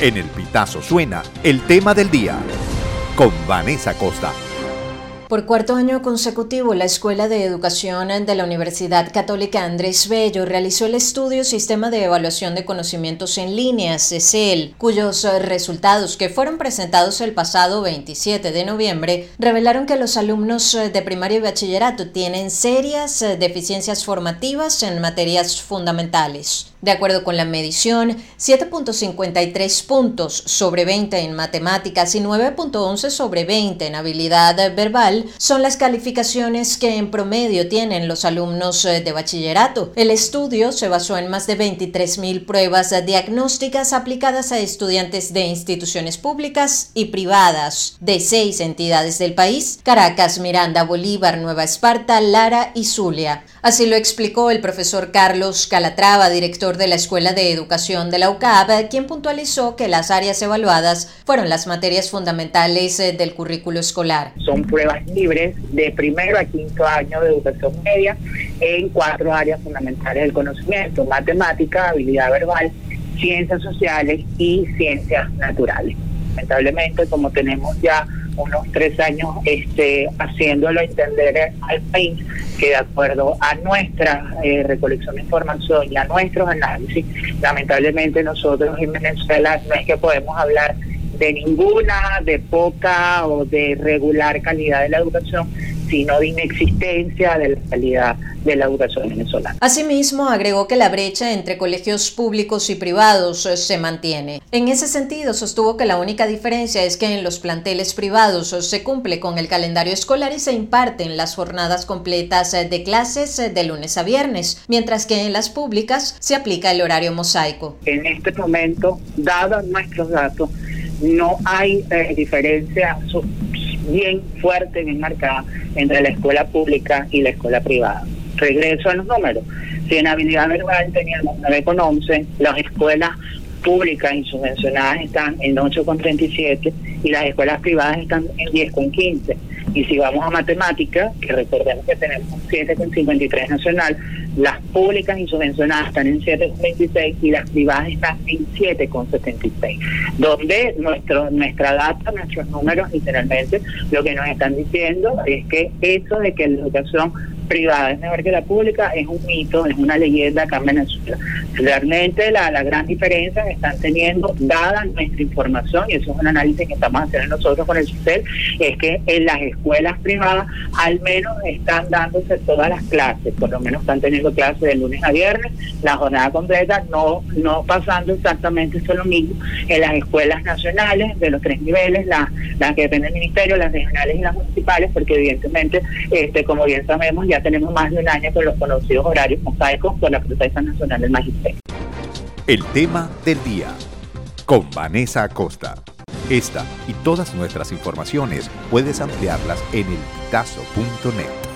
En el Pitazo suena el tema del día con Vanessa Costa. Por cuarto año consecutivo, la Escuela de Educación de la Universidad Católica Andrés Bello realizó el estudio Sistema de Evaluación de Conocimientos en Línea, CECEL, cuyos resultados que fueron presentados el pasado 27 de noviembre revelaron que los alumnos de primaria y bachillerato tienen serias deficiencias formativas en materias fundamentales. De acuerdo con la medición, 7.53 puntos sobre 20 en matemáticas y 9.11 sobre 20 en habilidad verbal son las calificaciones que en promedio tienen los alumnos eh, de bachillerato. El estudio se basó en más de 23.000 pruebas diagnósticas aplicadas a estudiantes de instituciones públicas y privadas de seis entidades del país, Caracas, Miranda, Bolívar, Nueva Esparta, Lara y Zulia. Así lo explicó el profesor Carlos Calatrava, director de la Escuela de Educación de la UCAB, quien puntualizó que las áreas evaluadas fueron las materias fundamentales eh, del currículo escolar. Son pruebas libres de primero a quinto año de educación media en cuatro áreas fundamentales del conocimiento, matemática, habilidad verbal, ciencias sociales y ciencias naturales. Lamentablemente, como tenemos ya unos tres años este, haciéndolo entender al país que de acuerdo a nuestra eh, recolección de información y a nuestros análisis, lamentablemente nosotros en Venezuela no es que podemos hablar de ninguna, de poca o de regular calidad de la educación, sino de inexistencia de la calidad de la educación venezolana. Asimismo, agregó que la brecha entre colegios públicos y privados eh, se mantiene. En ese sentido, sostuvo que la única diferencia es que en los planteles privados eh, se cumple con el calendario escolar y se imparten las jornadas completas eh, de clases de lunes a viernes, mientras que en las públicas se aplica el horario mosaico. En este momento, dados nuestros datos, no hay diferencia bien fuerte, bien marcada entre la escuela pública y la escuela privada. Regreso a los números. Si en habilidad verbal teníamos 9,11, las escuelas públicas y subvencionadas están en 8,37 y las escuelas privadas están en 10,15. Y si vamos a matemáticas, que recordemos que tenemos un 7,53 nacional, las públicas y subvencionadas están en 7,26 y las privadas están en 7,76. Donde nuestro, nuestra data, nuestros números, literalmente, lo que nos están diciendo es que eso de que la educación privada es mejor que la pública es un mito, es una leyenda acá en Venezuela. Realmente la, la gran diferencia que están teniendo, dada nuestra información, y eso es un análisis que estamos haciendo nosotros con el CICEL, es que en las escuelas privadas al menos están dándose todas las clases, por lo menos están teniendo clases de lunes a viernes, la jornada completa, no, no pasando exactamente eso lo mismo en las escuelas nacionales de los tres niveles, las, las que dependen del ministerio, las regionales y las municipales, porque evidentemente, este como bien sabemos, ya tenemos más de un año con los conocidos horarios mosaicos con la protesta nacional del magisterio. El tema del día con Vanessa Acosta. Esta y todas nuestras informaciones puedes ampliarlas en el elpitazo.net.